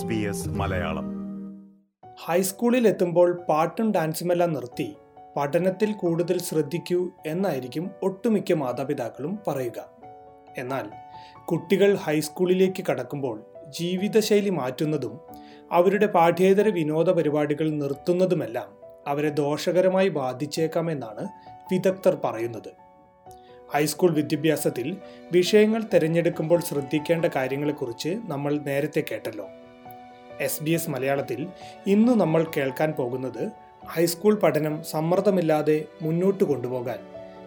S B S Malayalam. ഹൈസ്കൂളിൽ എത്തുമ്പോൾ പാട്ടും ഡാൻസുമെല്ലാം നിർത്തി പഠനത്തിൽ കൂടുതൽ ശ്രദ്ധിക്കൂ എന്നായിരിക്കും ഒട്ടുമിക്ക മാതാപിതാക്കളും പറയുക. എന്നാൽ കുട്ടികൾ ഹൈസ്കൂളിലേക്ക് കടക്കുമ്പോൾ ജീവിതശൈലി മാറ്റുന്നതും അവരുടെ പാഠ്യേതര വിനോദ പരിപാടികൾ നിർത്തുന്നതുമെല്ലാം അവരെ ദോഷകരമായി ബാധിച്ചേക്കാമെന്നാണ് വിദഗ്ധർ പറയുന്നത്. ഹൈസ്കൂൾ വിദ്യാഭ്യാസത്തിൽ വിഷയങ്ങൾ തിരഞ്ഞെടുക്കുമ്പോൾ ശ്രദ്ധിക്കേണ്ട കാര്യങ്ങളെക്കുറിച്ച് നമ്മൾ നേരത്തെ കേട്ടല്ലോ. എസ് ബി എസ് മലയാളത്തിൽ ഇന്ന് നമ്മൾ കേൾക്കാൻ പോകുന്നത് ഹൈസ്കൂൾ പഠനം സമ്മർദ്ദമില്ലാതെ മുന്നോട്ട് കൊണ്ടുപോകാൻ.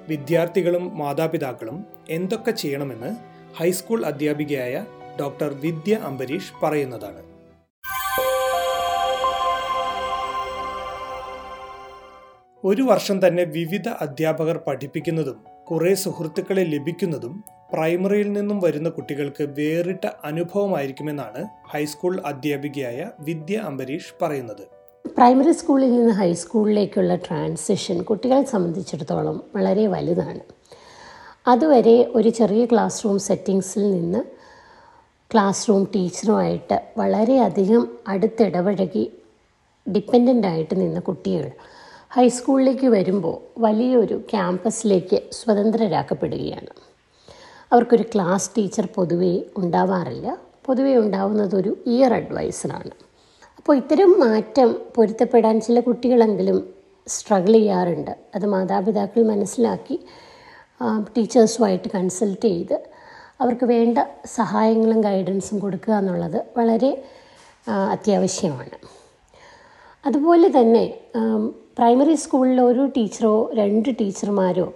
വിദ്യാർത്ഥികളും മാതാപിതാക്കളും എന്തൊക്കെ ചെയ്യണമെന്ന് ഹൈസ്കൂൾ അധ്യാപികയായ ഡോക്ടർ വിദ്യ അംബരീഷ് പറയുന്നതാണ്. ഒരു വർഷം തന്നെ വിവിധ അധ്യാപകർ പഠിപ്പിക്കുന്നതും കുറേ സുഹൃത്തുക്കളെ ലഭിക്കുന്നതും പ്രൈമറിയിൽ നിന്നും വരുന്ന കുട്ടികൾക്ക് വേറിട്ട അനുഭവമായിരിക്കുമെന്നാണ് ഹൈസ്കൂൾ അധ്യാപികയായ വിദ്യ അംബരീഷ് പറയുന്നത്. പ്രൈമറി സ്കൂളിൽ നിന്ന് ഹൈസ്കൂളിലേക്കുള്ള ട്രാൻസിഷൻ കുട്ടികളെ സംബന്ധിച്ചിടത്തോളം വളരെ വലുതാണ്. അതുവരെ ഒരു ചെറിയ ക്ലാസ് റൂം സെറ്റിങ്സിൽ നിന്ന് ക്ലാസ് റൂം ടീച്ചറുമായിട്ട് വളരെയധികം അടുത്തിടപഴകി ഡിപ്പെന്റന്റ് ആയിട്ട് നിന്ന കുട്ടികൾ ഹൈസ്കൂളിലേക്ക് വരുമ്പോൾ വലിയൊരു ക്യാമ്പസിലേക്ക് സ്വതന്ത്രരാക്കപ്പെടുകയാണ്. അവർക്കൊരു ക്ലാസ് ടീച്ചർ പൊതുവേ ഉണ്ടാവാറില്ല. പൊതുവേ ഉണ്ടാവുന്നത് ഒരു ഇയർ അഡ്വൈസറാണ് അപ്പോൾ ഇത്തരം മാറ്റം പൊരുത്തപ്പെടാൻ ചില കുട്ടികളെങ്കിലും സ്ട്രഗിൾ ചെയ്യാറുണ്ട്. അത് മാതാപിതാക്കൾ മനസ്സിലാക്കി ടീച്ചേഴ്സുമായിട്ട് കൺസൾട്ട് ചെയ്ത് അവർക്ക് വേണ്ട സഹായങ്ങളും ഗൈഡൻസും കൊടുക്കുക എന്നുള്ളത് വളരെ അത്യാവശ്യമാണ്. അതുപോലെ തന്നെ പ്രൈമറി സ്കൂളിൽ ഒരു ടീച്ചറോ രണ്ട് ടീച്ചർമാരോ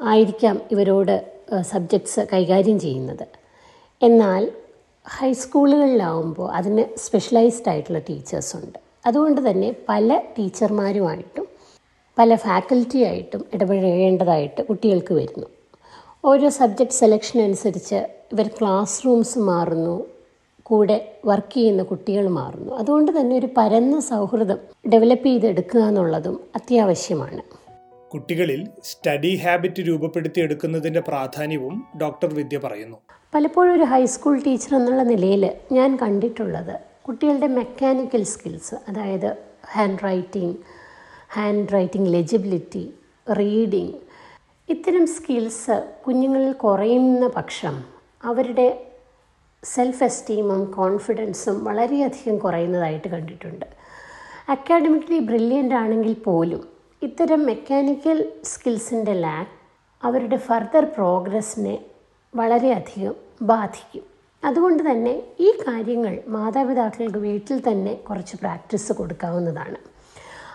ആയിരിക്കാം ഇവരോട് സബ്ജക്ട്സ് കൈകാര്യം ചെയ്യുന്നത്. എന്നാൽ ഹൈസ്കൂളുകളിലാവുമ്പോൾ അതിന് സ്പെഷ്യലൈസ്ഡ് ആയിട്ടുള്ള ടീച്ചേഴ്സുണ്ട് അതുകൊണ്ട് തന്നെ പല ടീച്ചർമാരുമായിട്ടും പല ഫാക്കൽറ്റിയായിട്ടും ഇടപഴകേണ്ടതായിട്ട് കുട്ടികൾക്ക് വരുന്നു. ഓരോ സബ്ജക്റ്റ് സെലക്ഷൻ അനുസരിച്ച് ഇവർ ക്ലാസ് റൂംസ് മാറുന്നു കൂടെ വർക്ക് ചെയ്യുന്ന കുട്ടികൾ മാറുന്നു. അതുകൊണ്ട് തന്നെ ഒരു പരന്ന സൗഹൃദം ഡെവലപ്പ് ചെയ്തെടുക്കുക എന്നുള്ളതും അത്യാവശ്യമാണ്. കുട്ടികളിൽ സ്റ്റഡി ഹാബിറ്റ് രൂപപ്പെടുത്തി എടുക്കുന്നതിന്റെ പ്രാധാന്യവും ഡോക്ടർ വിദ്യ പറയുന്നു. പലപ്പോഴും ഒരു ഹൈസ്കൂൾ ടീച്ചർ എന്നുള്ള നിലയിൽ ഞാൻ കണ്ടിട്ടുള്ളത് കുട്ടികളുടെ മെക്കാനിക്കൽ സ്കിൽസ് അതായത് handwriting handwriting legibility reading ഇത്തരം സ്കിൽസ് കുഞ്ഞുങ്ങളിൽ കുറയുന്ന പക്ഷം അവരുടെ സെൽഫ് എസ്റ്റീമും കോൺഫിഡൻസും വളരെയധികം കുറയുന്നതായിട്ട് കണ്ടിട്ടുണ്ട്. അക്കാഡമിക്കലി ബ്രില്യന്റ് ആണെങ്കിൽ പോലും ഇത്തരം മെക്കാനിക്കൽ സ്കിൽസിന്റെ ലാക്ക് അവരുടെ ഫർദർ പ്രോഗ്രസ്സിനെ വളരെയധികം ബാധിക്കും. അതുകൊണ്ട് തന്നെ ഈ കാര്യങ്ങൾ മാതാപിതാക്കൾക്ക് വീട്ടിൽ തന്നെ കുറച്ച് പ്രാക്ടീസ് കൊടുക്കാവുന്നതാണ്.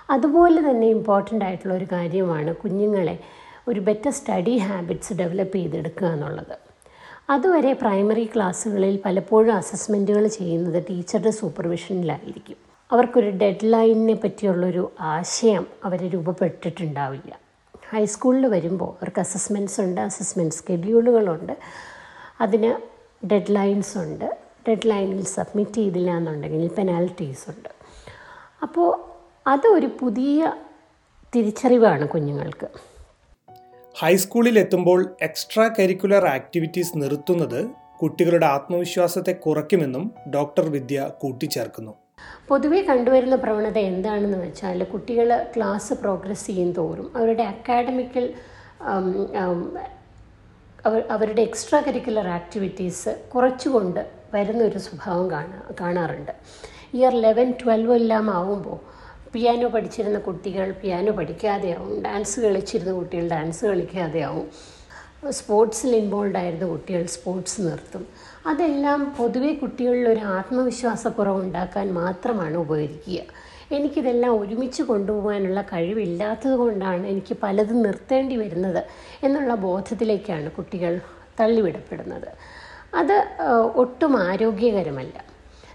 അതുപോലെ തന്നെ ഇമ്പോർട്ടന്റ് ആയിട്ടുള്ള ഒരു കാര്യമാണ് കുഞ്ഞുങ്ങളെ ഒരു ബെറ്റർ സ്റ്റഡി ഹാബിറ്റ്സ് ഡെവലപ്പ് ചെയ്തെടുക്കുക എന്നുള്ളത്. അതുവരെ പ്രൈമറി ക്ലാസ്സുകളിൽ പലപ്പോഴും അസസ്മെന്റുകൾ ചെയ്യുന്നത് ടീച്ചറുടെ സൂപ്പർവിഷനിലായിരിക്കും അവർക്കൊരു ഡെഡ് ലൈനിനെ പറ്റിയുള്ളൊരു ആശയം അവർ രൂപപ്പെട്ടിട്ടുണ്ടാവില്ല. ഹൈസ്കൂളിൽ വരുമ്പോൾ അവർക്ക് അസസ്മെന്റ്സ് ഉണ്ട് അസസ്മെന്റ് സ്കെഡ്യൂളുകളുണ്ട്. അതിന് ഡെഡ് ലൈൻസ് ഉണ്ട്. ഡെഡ് ലൈനിൽ സബ്മിറ്റ് ചെയ്തില്ല എന്നുണ്ടെങ്കിൽ പെനാൽറ്റീസ് ഉണ്ട്. അപ്പോൾ അതൊരു പുതിയ തിരിച്ചറിവാണ് കുഞ്ഞുങ്ങൾക്ക്. ഹൈസ്കൂളിൽ എത്തുമ്പോൾ എക്സ്ട്രാ കരിക്കുലർ ആക്ടിവിറ്റീസ് നിർത്തുന്നത് കുട്ടികളുടെ ആത്മവിശ്വാസത്തെ കുറയ്ക്കുമെന്നും ഡോക്ടർ വിദ്യ കൂട്ടിച്ചേർക്കുന്നു. പൊതുവേ കണ്ടുവരുന്ന പ്രവണത എന്താണെന്ന് വെച്ചാൽ കുട്ടികൾ ക്ലാസ് പ്രോഗ്രസ് ചെയ്യും തോറും അവരുടെ അക്കാഡമിക്കൽ അവരുടെ എക്സ്ട്രാ കരിക്കുലർ ആക്ടിവിറ്റീസ് കുറച്ചുകൊണ്ട് വരുന്നൊരു സ്വഭാവം കാണാ കാണാറുണ്ട്. ഇയർ ലെവൻ ട്വൽവ് എല്ലാം ആവുമ്പോൾ പിയാനോ പഠിച്ചിരുന്ന കുട്ടികൾ പിയാനോ പഠിക്കാതെയാവും ഡാൻസ് കളിച്ചിരുന്ന കുട്ടികൾ ഡാൻസ് കളിക്കാതെയാവും. സ്പോർട്സിൽ ഇൻവോൾവ് ആയിരുന്ന കുട്ടികൾ സ്പോർട്സ് നിർത്തും. അതെല്ലാം പൊതുവേ കുട്ടികളിൽ ഒരു ആത്മവിശ്വാസക്കുറവ് ഉണ്ടാക്കാൻ മാത്രമാണ് ഉപകരിക്കുക. എനിക്കിതെല്ലാം ഒരുമിച്ച് കൊണ്ടുപോകാനുള്ള കഴിവില്ലാത്തത് കൊണ്ടാണ് എനിക്ക് പലതും നിർത്തേണ്ടി വരുന്നത് എന്നുള്ള ബോധത്തിലേക്കാണ് കുട്ടികൾ തള്ളിവിടപ്പെടുന്നത്. അത് ഒട്ടും ആരോഗ്യകരമല്ല.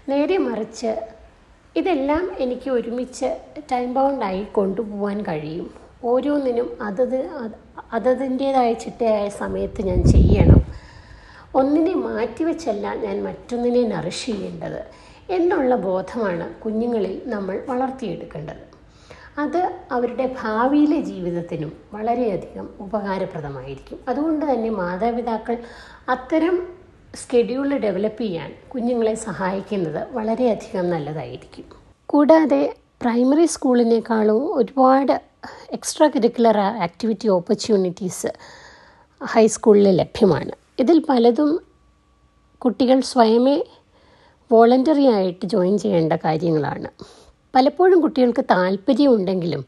നേരെ മറിച്ച് ഇതെല്ലാം എനിക്ക് ഒരുമിച്ച് ടൈം ബൗണ്ടായി കൊണ്ടുപോകാൻ കഴിയും. ഓരോന്നിനും അതത് അതതിന്റേതായ ചിട്ടയായ സമയത്ത് ഞാൻ ചെയ്യണം. ഒന്നിനെ മാറ്റിവെച്ചല്ല ഞാൻ മറ്റൊന്നിനെ നറിഷ് ചെയ്യേണ്ടത് എന്നുള്ള ബോധമാണ് കുഞ്ഞുങ്ങളിൽ നമ്മൾ വളർത്തിയെടുക്കേണ്ടത്. അത് അവരുടെ ഭാവിയിലെ ജീവിതത്തിനും വളരെയധികം ഉപകാരപ്രദമായിരിക്കും. അതുകൊണ്ട് തന്നെ മാതാപിതാക്കൾ അത്തരം സ്കെഡ്യൂൾ ഡെവലപ്പ് ചെയ്യാൻ കുഞ്ഞുങ്ങളെ സഹായിക്കുന്നത് വളരെയധികം നല്ലതായിരിക്കും. കൂടാതെ പ്രൈമറി സ്കൂളിനേക്കാളും ഒരുപാട് എക്സ്ട്രാ കരിക്കുലർ ആക്ടിവിറ്റി ഓപ്പർച്യൂണിറ്റീസ് ഹൈസ്കൂളിൽ ലഭ്യമാണ്. ഇതിൽ പലതും കുട്ടികൾ സ്വയമേ വോളണ്ടറി ആയിട്ട് ജോയിൻ ചെയ്യേണ്ട കാര്യങ്ങളാണ്. പലപ്പോഴും കുട്ടികൾക്ക് താല്പര്യമുണ്ടെങ്കിലും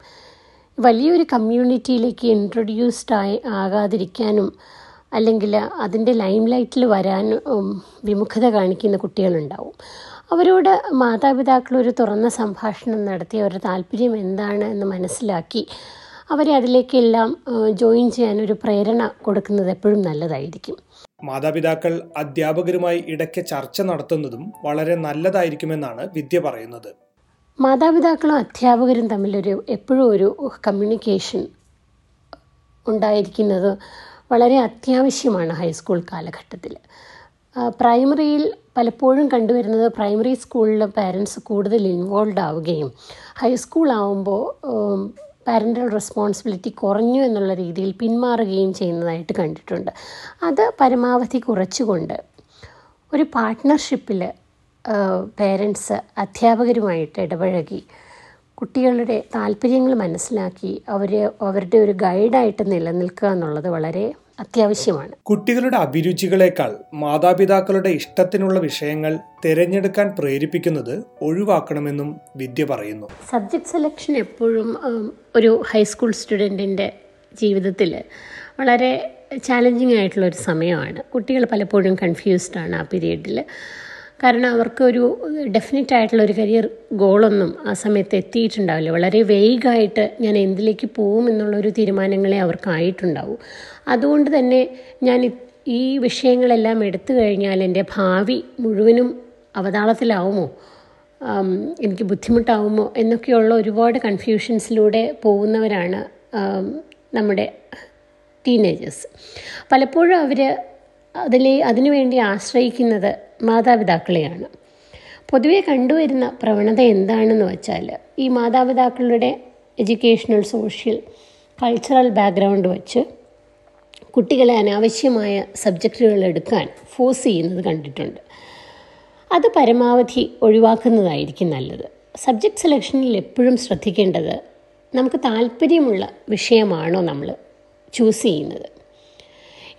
വലിയൊരു കമ്മ്യൂണിറ്റിയിലേക്ക് ഇൻട്രൊഡ്യൂസ്ഡ് ആയി ആകാതിരിക്കാനും അല്ലെങ്കിൽ അതിന്റെ ലൈം ലൈറ്റിൽ വരാനും വിമുഖത കാണിക്കുന്ന കുട്ടികളുണ്ടാവും. അവരോട് മാതാപിതാക്കൾ ഒരു തുറന്ന സംഭാഷണം നടത്തി അവരുടെ താല്പര്യം എന്താണ് എന്ന് മനസ്സിലാക്കി അവരെ അതിലേക്കെല്ലാം ജോയിൻ ചെയ്യാൻ ഒരു പ്രേരണ കൊടുക്കുന്നത് എപ്പോഴും നല്ലതായിരിക്കും. മാതാപിതാക്കൾ അധ്യാപകരുമായി ഇടയ്ക്ക് ചർച്ച നടത്തുന്നതും വളരെ നല്ലതായിരിക്കുമെന്നാണ് വിദ്യ പറയുന്നത്. മാതാപിതാക്കളും അധ്യാപകരും തമ്മിലൊരു എപ്പോഴും ഒരു കമ്മ്യൂണിക്കേഷൻ ഉണ്ടായിരിക്കുന്നത് വളരെ അത്യാവശ്യമാണ് ഹൈസ്കൂൾ കാലഘട്ടത്തിൽ. പ്രൈമറിയിൽ പലപ്പോഴും കണ്ടുവരുന്നത് പ്രൈമറി സ്കൂളിലെ പാരൻസ് കൂടുതൽ ഇൻവോൾവ് ആവുകയും ഹൈസ്കൂൾ ആവുമ്പോൾ പാരന്റൽ റെസ്പോൺസിബിലിറ്റി കുറഞ്ഞു എന്നുള്ള രീതിയിൽ പിന്മാറുകയും ചെയ്യുന്നതായിട്ട് കണ്ടിട്ടുണ്ട്. അത് പരമാവധി കുറച്ചുകൊണ്ട് ഒരു പാർട്ട്ണർഷിപ്പിൽ പേരൻസ് അധ്യാപകരുമായിട്ട് ഇടപഴകി കുട്ടികളുടെ താല്പര്യങ്ങൾ മനസ്സിലാക്കി അവർ അവരുടെ ഒരു ഗൈഡായിട്ട് നിലനിൽക്കുക എന്നുള്ളത് വളരെ അത്യാവശ്യമാണ്. കുട്ടികളുടെ അഭിരുചികളെക്കാൾ മാതാപിതാക്കളുടെ ഇഷ്ടത്തിനുള്ള വിഷയങ്ങൾ തിരഞ്ഞെടുക്കാൻ പ്രേരിപ്പിക്കുന്നത് ഒഴിവാക്കണമെന്നും വിദ്യ പറയുന്നു. സബ്ജക്ട് സെലക്ഷൻ എപ്പോഴും ഒരു ഹൈസ്കൂൾ സ്റ്റുഡന്റിന്റെ ജീവിതത്തിൽ വളരെ ചാലഞ്ചിങ് ആയിട്ടുള്ള ഒരു സമയമാണ്. കുട്ടികൾ പലപ്പോഴും കൺഫ്യൂസ്ഡ് ആണ് ആ പീരീഡിൽ കാരണം അവർക്ക് ഒരു ഡെഫിനറ്റ് ആയിട്ടുള്ള ഒരു കരിയർ ഗോളൊന്നും ആ സമയത്ത് എത്തിയിട്ടുണ്ടാവില്ല. വളരെ വേഗായിട്ട് ഞാൻ എന്തിലേക്ക് പോകും എന്നുള്ളൊരു തീരുമാനങ്ങളെ അവർക്കായിട്ടുണ്ടാവും. അതുകൊണ്ട് തന്നെ ഞാൻ ഈ വിഷയങ്ങളെല്ലാം എടുത്തു കഴിഞ്ഞാൽ എന്റെ ഭാവി മുഴുവനും അവതാളത്തിലാവുമോ? എനിക്ക് ബുദ്ധിമുട്ടാവുമോ? എന്നൊക്കെയുള്ള ഒരുപാട് കൺഫ്യൂഷൻസിലൂടെ പോകുന്നവരാണ് നമ്മുടെ ടീനേജേഴ്സ് പലപ്പോഴും അവർ അതിലെ അതിനുവേണ്ടി ആശ്രയിക്കുന്നത് മാതാപിതാക്കളെയാണ്. പൊതുവെ കണ്ടുവരുന്ന പ്രവണത എന്താണെന്ന് വെച്ചാൽ ഈ മാതാപിതാക്കളുടെ എഡ്യൂക്കേഷണൽ സോഷ്യൽ കൾച്ചറൽ ബാക്ക്ഗ്രൗണ്ട് വെച്ച് കുട്ടികളെ അനാവശ്യമായ സബ്ജക്റ്റുകൾ എടുക്കാൻ ഫോഴ്സ് ചെയ്യുന്നത് കണ്ടിട്ടുണ്ട്. അത് പരമാവധി ഒഴിവാക്കുന്നതായിരിക്കും നല്ലത്. സബ്ജക്റ്റ് സെലക്ഷനിൽ എപ്പോഴും ശ്രദ്ധിക്കേണ്ടത് നമുക്ക് താല്പര്യമുള്ള വിഷയമാണോ നമ്മൾ ചൂസ് ചെയ്യുന്നത്.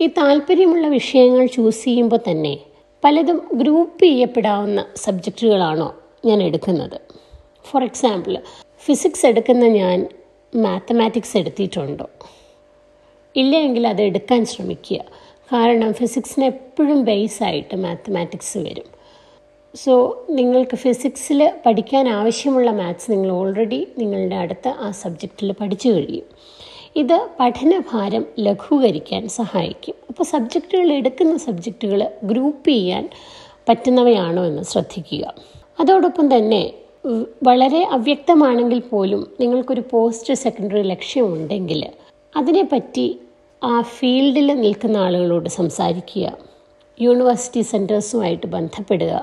ഈ താല്പര്യമുള്ള വിഷയങ്ങൾ ചൂസ് ചെയ്യുമ്പോൾ തന്നെ പലതും ഗ്രൂപ്പ് ചെയ്യപ്പെടാവുന്ന സബ്ജക്റ്റുകളാണോ ഞാൻ എടുക്കുന്നത്. ഫോർ എക്സാമ്പിൾ ഫിസിക്സ് എടുക്കുന്ന ഞാൻ മാത്തമാറ്റിക്സ് എടുത്തിട്ടുണ്ടോ? ഇല്ലെങ്കിൽ അത് എടുക്കാൻ ശ്രമിക്കുക. കാരണം ഫിസിക്സിന് എപ്പോഴും ബേസായിട്ട് മാത്തമാറ്റിക്സ് വരും. സോ നിങ്ങൾക്ക് ഫിസിക്സിൽ പഠിക്കാൻ ആവശ്യമുള്ള മാത്സ് നിങ്ങൾ ഓൾറെഡി നിങ്ങളുടെ അടുത്ത ആ സബ്ജക്റ്റിൽ പഠിച്ചു കഴിയും. ഇത് പഠനഭാരം ലഘൂകരിക്കാൻ സഹായിക്കും. അപ്പോൾ സബ്ജക്റ്റുകൾ എടുക്കുന്ന സബ്ജക്റ്റുകൾ ഗ്രൂപ്പ് ചെയ്യാൻ പറ്റുന്നവയാണോ എന്ന് ശ്രദ്ധിക്കുക. അതോടൊപ്പം തന്നെ വളരെ അവ്യക്തമാണെങ്കിൽ പോലും നിങ്ങൾക്കൊരു പോസ്റ്റ് സെക്കൻഡറി ലക്ഷ്യമുണ്ടെങ്കിൽ അതിനെപ്പറ്റി ആ ഫീൽഡിൽ നിൽക്കുന്ന ആളുകളോട് സംസാരിക്കുക. യൂണിവേഴ്സിറ്റി സെന്റേഴ്സുമായിട്ട് ബന്ധപ്പെടുക.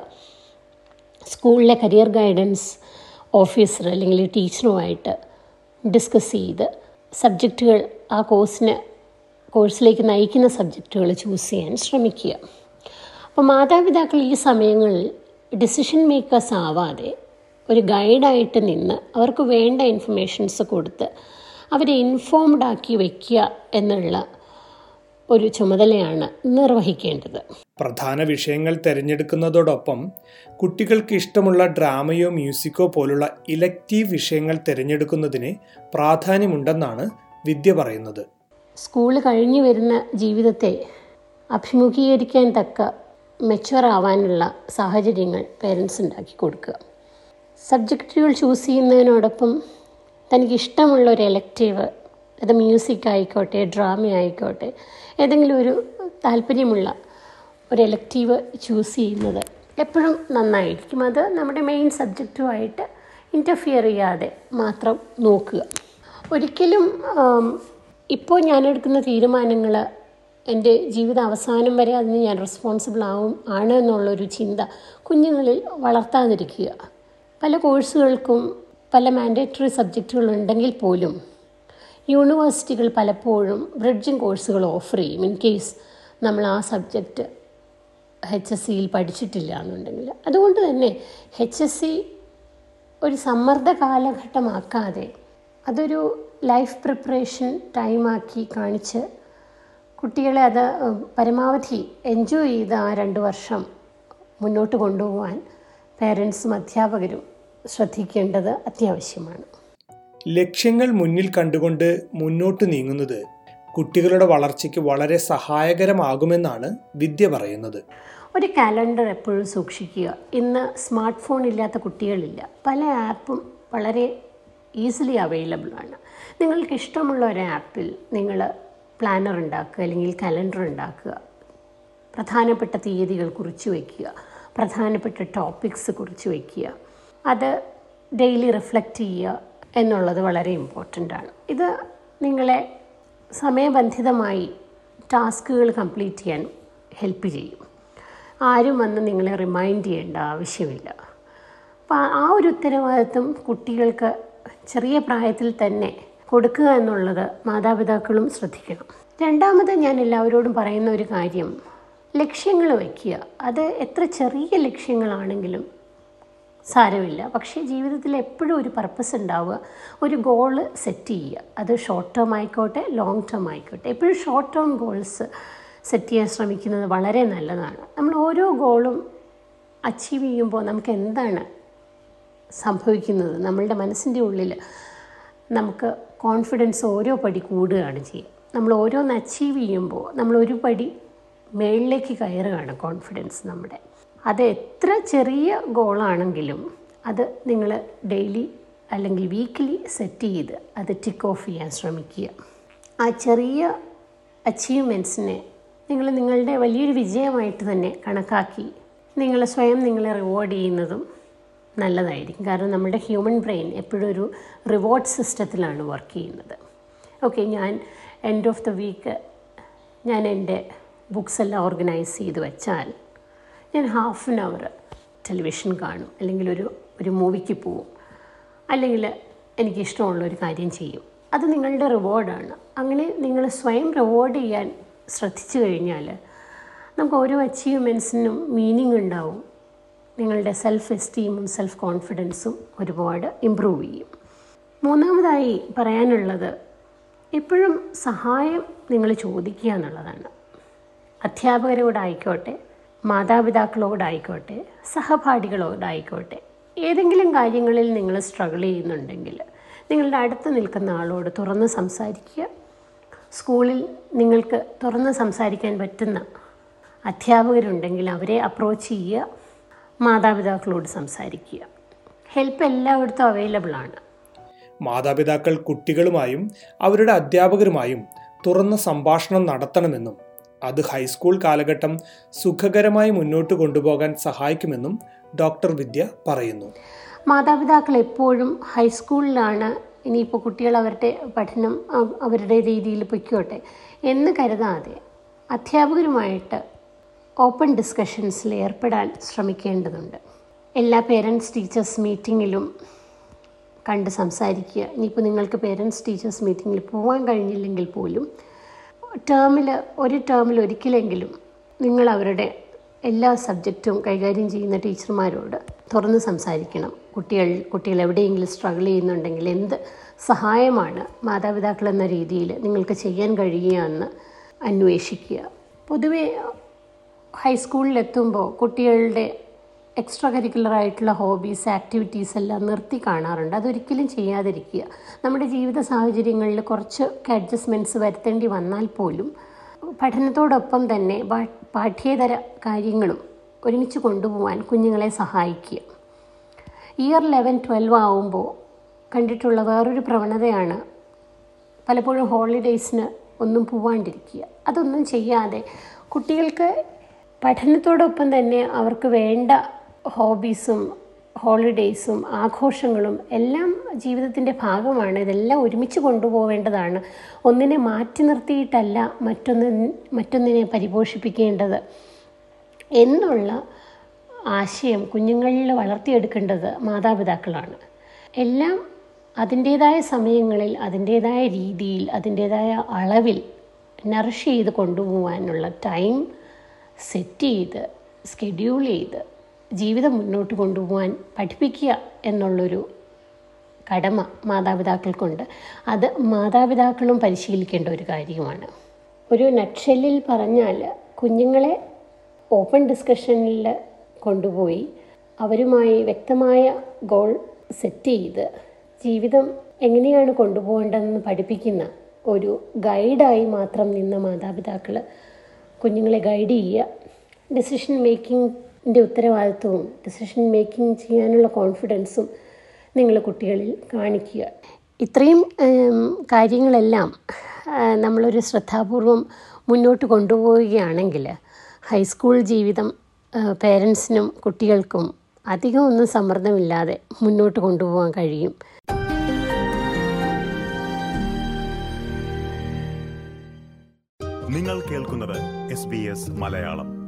സ്കൂളിലെ കരിയർ ഗൈഡൻസ് ഓഫീസർ അല്ലെങ്കിൽ ടീച്ചറുമായിട്ട് ഡിസ്കസ് ചെയ്ത് സബ്ജക്റ്റുകൾ ആ കോഴ്സിന് കോഴ്സിലേക്ക് നയിക്കുന്ന സബ്ജക്റ്റുകൾ ചൂസ് ചെയ്യാൻ ശ്രമിക്കുക. അപ്പോൾ മാതാപിതാക്കൾ ഈ സമയങ്ങളിൽ ഡിസിഷൻ മേക്കേഴ്സ് ആവാതെ ഒരു ഗൈഡായിട്ട് നിന്ന് അവർക്ക് വേണ്ട ഇൻഫർമേഷൻസ് കൊടുത്ത് അവരെ ഇൻഫോംഡ് ആക്കി വയ്ക്കുക എന്നുള്ള ഒരു ചുമതലയാണ് നിർവഹിക്കേണ്ടത്. പ്രധാന വിഷയങ്ങൾ തിരഞ്ഞെടുക്കുന്നതോടൊപ്പം കുട്ടികൾക്ക് ഇഷ്ടമുള്ള ഡ്രാമയോ മ്യൂസിക്കോ പോലുള്ള ഇലക്റ്റീവ് വിഷയങ്ങൾ തിരഞ്ഞെടുക്കുന്നതിന് പ്രാധാന്യമുണ്ടെന്നാണ് വിദ്യ പറയുന്നത്. സ്കൂൾ കഴിഞ്ഞു വരുന്ന ജീവിതത്തെ അഭിമുഖീകരിക്കാൻ തക്ക മെച്ചുവർ ആവാനുള്ള സാഹചര്യങ്ങൾ പേരൻസ് ഉണ്ടാക്കി കൊടുക്കുക. സബ്ജക്റ്റുകൾ ചൂസ് ചെയ്യുന്നതിനോടൊപ്പം തനിക്ക് ഇഷ്ടമുള്ള ഒരു എലക്റ്റീവ് അത് മ്യൂസിക് ആയിക്കോട്ടെ ഡ്രാമ ആയിക്കോട്ടെ ഏതെങ്കിലും ഒരു താല്പര്യമുള്ള ഒരു എലക്റ്റീവ് ചൂസ് ചെയ്യുന്നത് എപ്പോഴും നന്നായിരിക്കും. അത് നമ്മുടെ മെയിൻ സബ്ജക്റ്റുമായിട്ട് ഇന്റർഫിയർ ചെയ്യാതെ മാത്രം നോക്കുക. ഒരിക്കലും ഇപ്പോൾ ഞാൻ എടുക്കുന്ന തീരുമാനങ്ങൾ എന്റെ ജീവിത അവസാനം വരെ അതിന് ഞാൻ റെസ്പോൺസിബിൾ ആവും ആണ് എന്നുള്ളൊരു ചിന്ത കുഞ്ഞുങ്ങളിൽ വളർത്താതിരിക്കുക. പല കോഴ്സുകൾക്കും പല മാൻഡേറ്ററി സബ്ജക്റ്റുകളുണ്ടെങ്കിൽ പോലും യൂണിവേഴ്സിറ്റികൾ പലപ്പോഴും ബ്രിഡ്ജിങ് കോഴ്സുകൾ ഓഫർ ചെയ്യും. ഇൻ കേസ് നമ്മൾ ആ സബ്ജക്റ്റ് എച്ച് എസ് സിയിൽ പഠിച്ചിട്ടില്ല എന്നുണ്ടെങ്കിൽ. അതുകൊണ്ട് തന്നെ എച്ച് എസ് സി ഒരു സമ്മർദ്ദ കാലഘട്ടമാക്കാതെ അതൊരു ലൈഫ് പ്രിപ്പറേഷൻ ടൈമാക്കി കാണിച്ച് കുട്ടികളെ അത് പരമാവധി എൻജോയ് ചെയ്ത് ആ രണ്ട് വർഷം മുന്നോട്ട് കൊണ്ടുപോകാൻ പേരൻസും അധ്യാപകരും ശ്രദ്ധിക്കേണ്ടത് അത്യാവശ്യമാണ്. ലക്ഷ്യങ്ങൾ മുന്നിൽ കണ്ടുകൊണ്ട് മുന്നോട്ട് നീങ്ങുന്നത് കുട്ടികളുടെ വളർച്ചയ്ക്ക് വളരെ സഹായകരമാകുമെന്നാണ് വിദ്യ പറയുന്നത്. ഒരു കാലണ്ടർ എപ്പോഴും സൂക്ഷിക്കുക. ഇന്ന് സ്മാർട്ട് ഫോൺ ഇല്ലാത്ത കുട്ടികളില്ല. പല ആപ്പും വളരെ ഈസിലി അവൈലബിൾ ആണ്. നിങ്ങൾക്ക് ഇഷ്ടമുള്ള ഒരു ആപ്പിൽ നിങ്ങൾ പ്ലാനർ ഉണ്ടാക്കുക അല്ലെങ്കിൽ കലണ്ടർ ഉണ്ടാക്കുക. പ്രധാനപ്പെട്ട തീയതികൾ കുറിച്ച് വയ്ക്കുക പ്രധാനപ്പെട്ട ടോപ്പിക്സ് കുറിച്ച് വയ്ക്കുക അത് ഡെയിലി റിഫ്ലക്റ്റ് ചെയ്യുക. എന്നുള്ളത് വളരെ ഇമ്പോർട്ടന്റ് ആണ്. ഇത് നിങ്ങളെ സമയബന്ധിതമായി ടാസ്കുകൾ കംപ്ലീറ്റ് ചെയ്യാൻ ഹെൽപ്പ് ചെയ്യും. ആരും വന്ന് നിങ്ങളെ റിമൈൻഡ് ചെയ്യേണ്ട ആവശ്യമില്ല. അപ്പോൾ ആ ഒരു ഉത്തരവാദിത്വം കുട്ടികൾക്ക് ചെറിയ പ്രായത്തിൽ തന്നെ കൊടുക്കുക എന്നുള്ളത് മാതാപിതാക്കളും ശ്രദ്ധിക്കണം. രണ്ടാമത് ഞാൻ എല്ലാവരോടും പറയുന്ന ഒരു കാര്യം ലക്ഷ്യങ്ങൾ വയ്ക്കുക അത് എത്ര ചെറിയ ലക്ഷ്യങ്ങളാണെങ്കിലും സാരമില്ല. പക്ഷേ ജീവിതത്തിൽ എപ്പോഴും ഒരു പർപ്പസ് ഉണ്ടാവുക. ഒരു ഗോൾ സെറ്റ് ചെയ്യുക. അത് ഷോർട്ട് ടേം ആയിക്കോട്ടെ ലോങ് ടേം ആയിക്കോട്ടെ. എപ്പോഴും ഷോർട്ട് ടേം ഗോൾസ് സെറ്റ് ചെയ്യാൻ ശ്രമിക്കുന്നത് വളരെ നല്ലതാണ്. നമ്മൾ ഓരോ ഗോളും അച്ചീവ് ചെയ്യുമ്പോൾ നമുക്ക് എന്താണ് സംഭവിക്കുന്നത്? നമ്മളുടെ മനസ്സിന്റെ ഉള്ളിൽ നമുക്ക് കോൺഫിഡൻസ് ഓരോ പടി കൂടുകയാണ് ചെയ്യുക. നമ്മൾ ഓരോന്ന് അച്ചീവ് ചെയ്യുമ്പോൾ നമ്മൾ ഒരു പടി മേളിലേക്ക് കയറുകയാണ് കോൺഫിഡൻസ് നമ്മുടെ. അത് എത്ര ചെറിയ ഗോളാണെങ്കിലും അത് നിങ്ങൾ ഡെയിലി അല്ലെങ്കിൽ വീക്കിലി സെറ്റ് ചെയ്ത് അത് ടിക്ക് ഓഫ് ചെയ്യാൻ ശ്രമിക്കുക. ആ ചെറിയ അച്ചീവ്മെന്റ്സിനെ നിങ്ങൾ നിങ്ങളുടെ വലിയൊരു വിജയമായിട്ട് തന്നെ കണക്കാക്കി നിങ്ങൾ സ്വയം നിങ്ങളെ റിവാർഡ് ചെയ്യുന്നതും നല്ലതായിരിക്കും. കാരണം നമ്മുടെ ഹ്യൂമൻ ബ്രെയിൻ എപ്പോഴും ഒരു റിവാർഡ് സിസ്റ്റത്തിലാണ് വർക്ക് ചെയ്യുന്നത്. ഓക്കെ ഞാൻ എൻഡ് ഓഫ് ദ വീക്ക് ഞാൻ എന്റെ ബുക്സ് എല്ലാം ഓർഗനൈസ് ചെയ്ത് വെച്ചാൽ ഞാൻ ഹാഫ് ആൻ അവർ ടെലിവിഷൻ കാണും. അല്ലെങ്കിൽ ഒരു ഒരു മൂവിക്ക് പോവും. അല്ലെങ്കിൽ എനിക്കിഷ്ടമുള്ള ഒരു കാര്യം ചെയ്യും. അത് നിങ്ങളുടെ റിവാർഡാണ് അങ്ങനെ നിങ്ങൾ സ്വയം റിവാർഡ് ചെയ്യാൻ ശ്രദ്ധിച്ചു കഴിഞ്ഞാൽ നമുക്ക് ഓരോ അച്ചീവ്മെന്റ്സിനും മീനിങ് ഉണ്ടാവും. നിങ്ങളുടെ സെൽഫ് എസ്റ്റീമും സെൽഫ് കോൺഫിഡൻസും ഒരുപാട് ഇമ്പ്രൂവ് ചെയ്യും. മൂന്നാമതായി പറയാനുള്ളത് എപ്പോഴും സഹായം നിങ്ങൾ ചോദിക്കുക എന്നുള്ളതാണ്. അധ്യാപകരോടായിക്കോട്ടെ മാതാപിതാക്കളോടായിക്കോട്ടെ സഹപാഠികളോടായിക്കോട്ടെ ഏതെങ്കിലും കാര്യങ്ങളിൽ നിങ്ങൾ സ്ട്രഗിൾ ചെയ്യുന്നുണ്ടെങ്കിൽ നിങ്ങളുടെ അടുത്ത് നിൽക്കുന്ന ആളോട് തുറന്ന് സംസാരിക്കുക. സ്കൂളിൽ നിങ്ങൾക്ക് തുറന്ന് സംസാരിക്കാൻ പറ്റുന്ന അധ്യാപകരുണ്ടെങ്കിൽ അവരെ അപ്രോച്ച് ചെയ്യുക മാതാപിതാക്കളോട് സംസാരിക്കുക. ഹെൽപ്പ് എല്ലായിടത്തും അവൈലബിൾ ആണ്. മാതാപിതാക്കൾ കുട്ടികളുമായും അവരുടെ അധ്യാപകരുമായും തുറന്ന സംഭാഷണം നടത്തണമെന്നും അത് ഹൈസ്കൂൾ കാലഘട്ടം സുഖകരമായി മുന്നോട്ട് കൊണ്ടുപോകാൻ സഹായിക്കുമെന്നും ഡോക്ടർ വിദ്യ പറയുന്നു. മാതാപിതാക്കൾ എപ്പോഴും ഹൈസ്കൂളിലാണ് ഇനിയിപ്പോൾ കുട്ടികൾ അവരുടെ പഠനം അവരുടെ രീതിയിൽ പൊയ്ക്കോട്ടെ എന്ന് കരുതാതെ അധ്യാപകരുമായിട്ട് ഓപ്പൺ ഡിസ്കഷൻസിൽ ഏർപ്പെടാൻ ശ്രമിക്കേണ്ടതുണ്ട്. എല്ലാ പേരൻസ് ടീച്ചേഴ്സ് മീറ്റിങ്ങിലും കണ്ട് സംസാരിക്കുക. ഇനിയിപ്പോൾ നിങ്ങൾക്ക് പേരൻസ് ടീച്ചേഴ്സ് മീറ്റിങ്ങിൽ പോകാൻ കഴിഞ്ഞില്ലെങ്കിൽ പോലും ടേമിൽ ഒരു ടേമിൽ ഒരിക്കലെങ്കിലും നിങ്ങൾ അവരുടെ എല്ലാ സബ്ജക്റ്റും കൈകാര്യം ചെയ്യുന്ന ടീച്ചർമാരോട് തുറന്ന് സംസാരിക്കണം. കുട്ടികൾ കുട്ടികൾ എവിടെയെങ്കിലും സ്ട്രഗിൾ ചെയ്യുന്നുണ്ടെങ്കിൽ എന്ത് സഹായമാണ് മാതാപിതാക്കൾ എന്ന രീതിയിൽ നിങ്ങൾക്ക് ചെയ്യാൻ കഴിയുകയെന്ന് അന്വേഷിക്കുക. പൊതുവേ ഹൈസ്കൂളിലെത്തുമ്പോൾ കുട്ടികളുടെ എക്സ്ട്രാ കരിക്കുലർ ആയിട്ടുള്ള ഹോബീസ് ആക്ടിവിറ്റീസ് എല്ലാം നിർത്തി കാണാറുണ്ട്. അതൊരിക്കലും ചെയ്യാതിരിക്കുക. നമ്മുടെ ജീവിത സാഹചര്യങ്ങളിൽ കുറച്ച് അഡ്ജസ്റ്റ്മെന്റ്സ് വരുത്തേണ്ടി വന്നാൽ പോലും പഠനത്തോടൊപ്പം തന്നെ പാഠ്യേതര കാര്യങ്ങളും ഒരുമിച്ച് കൊണ്ടുപോകാൻ കുഞ്ഞുങ്ങളെ സഹായിക്കുക. ഇയർ ലെവൻ ട്വൽവ് ആവുമ്പോൾ കണ്ടിട്ടുള്ള വേറൊരു പ്രവണതയാണ് പലപ്പോഴും ഹോളിഡേയ്സിന് ഒന്നും പോവാണ്ടിരിക്കുക. അതൊന്നും ചെയ്യാതെ കുട്ടികൾക്ക് പഠനത്തോടൊപ്പം തന്നെ അവർക്ക് വേണ്ട ഹോബീസും ഹോളിഡേയ്സും ആഘോഷങ്ങളും എല്ലാം ജീവിതത്തിന്റെ ഭാഗമാണ്. ഇതെല്ലാം ഒരുമിച്ച് കൊണ്ടുപോവേണ്ടതാണ്. ഒന്നിനെ മാറ്റി നിർത്തിയിട്ടല്ല മറ്റൊന്ന് മറ്റൊന്നിനെ പരിപോഷിപ്പിക്കേണ്ടത്. എന്നുള്ള ആശയം കുഞ്ഞുങ്ങളിൽ വളർത്തിയെടുക്കേണ്ടത് മാതാപിതാക്കളാണ്. എല്ലാം അതിന്റേതായ സമയങ്ങളിൽ അതിന്റേതായ രീതിയിൽ അതിന്റേതായ അളവിൽ നറിഷ് ചെയ്ത് കൊണ്ടുപോകാനുള്ള ടൈം സെറ്റ് ചെയ്ത് സ്കെഡ്യൂൾ ചെയ്ത് ജീവിതം മുന്നോട്ട് കൊണ്ടുപോകാൻ പഠിപ്പിക്കുക എന്നുള്ളൊരു കടമ മാതാപിതാക്കൾക്കുണ്ട്. അത് മാതാപിതാക്കളും പരിശീലിക്കേണ്ട ഒരു കാര്യമാണ്. ഒരു നക്ഷലിൽ പറഞ്ഞാൽ കുഞ്ഞുങ്ങളെ ഓപ്പൺ ഡിസ്കഷനിൽ കൊണ്ടുപോയി അവരുമായി വ്യക്തമായ ഗോൾ സെറ്റ് ചെയ്ത് ജീവിതം എങ്ങനെയാണ് കൊണ്ടുപോകേണ്ടതെന്ന് പഠിപ്പിക്കുന്ന ഒരു ഗൈഡായി മാത്രം നിന്ന മാതാപിതാക്കൾ കുഞ്ഞുങ്ങളെ ഗൈഡ് ചെയ്യുക. ഡിസിഷൻ മേക്കിങ്ങിന്റെ ഉത്തരവാദിത്വവും ഡിസിഷൻ മേക്കിംഗ് ചെയ്യാനുള്ള കോൺഫിഡൻസും നിങ്ങൾ കുട്ടികളിൽ കാണിക്കുക. ഇത്രയും കാര്യങ്ങളെല്ലാം നമ്മളൊരു ശ്രദ്ധാപൂർവം മുന്നോട്ട് കൊണ്ടുപോവുകയാണെങ്കിൽ ഹൈസ്കൂൾ ജീവിതം പേരൻസിനും കുട്ടികൾക്കും അധികം ഒന്നും സമ്മർദ്ദമില്ലാതെ മുന്നോട്ട് കൊണ്ടുപോകാൻ കഴിയും. നിങ്ങൾ കേൾക്കുന്നത് എസ് ബി എസ് മലയാളം.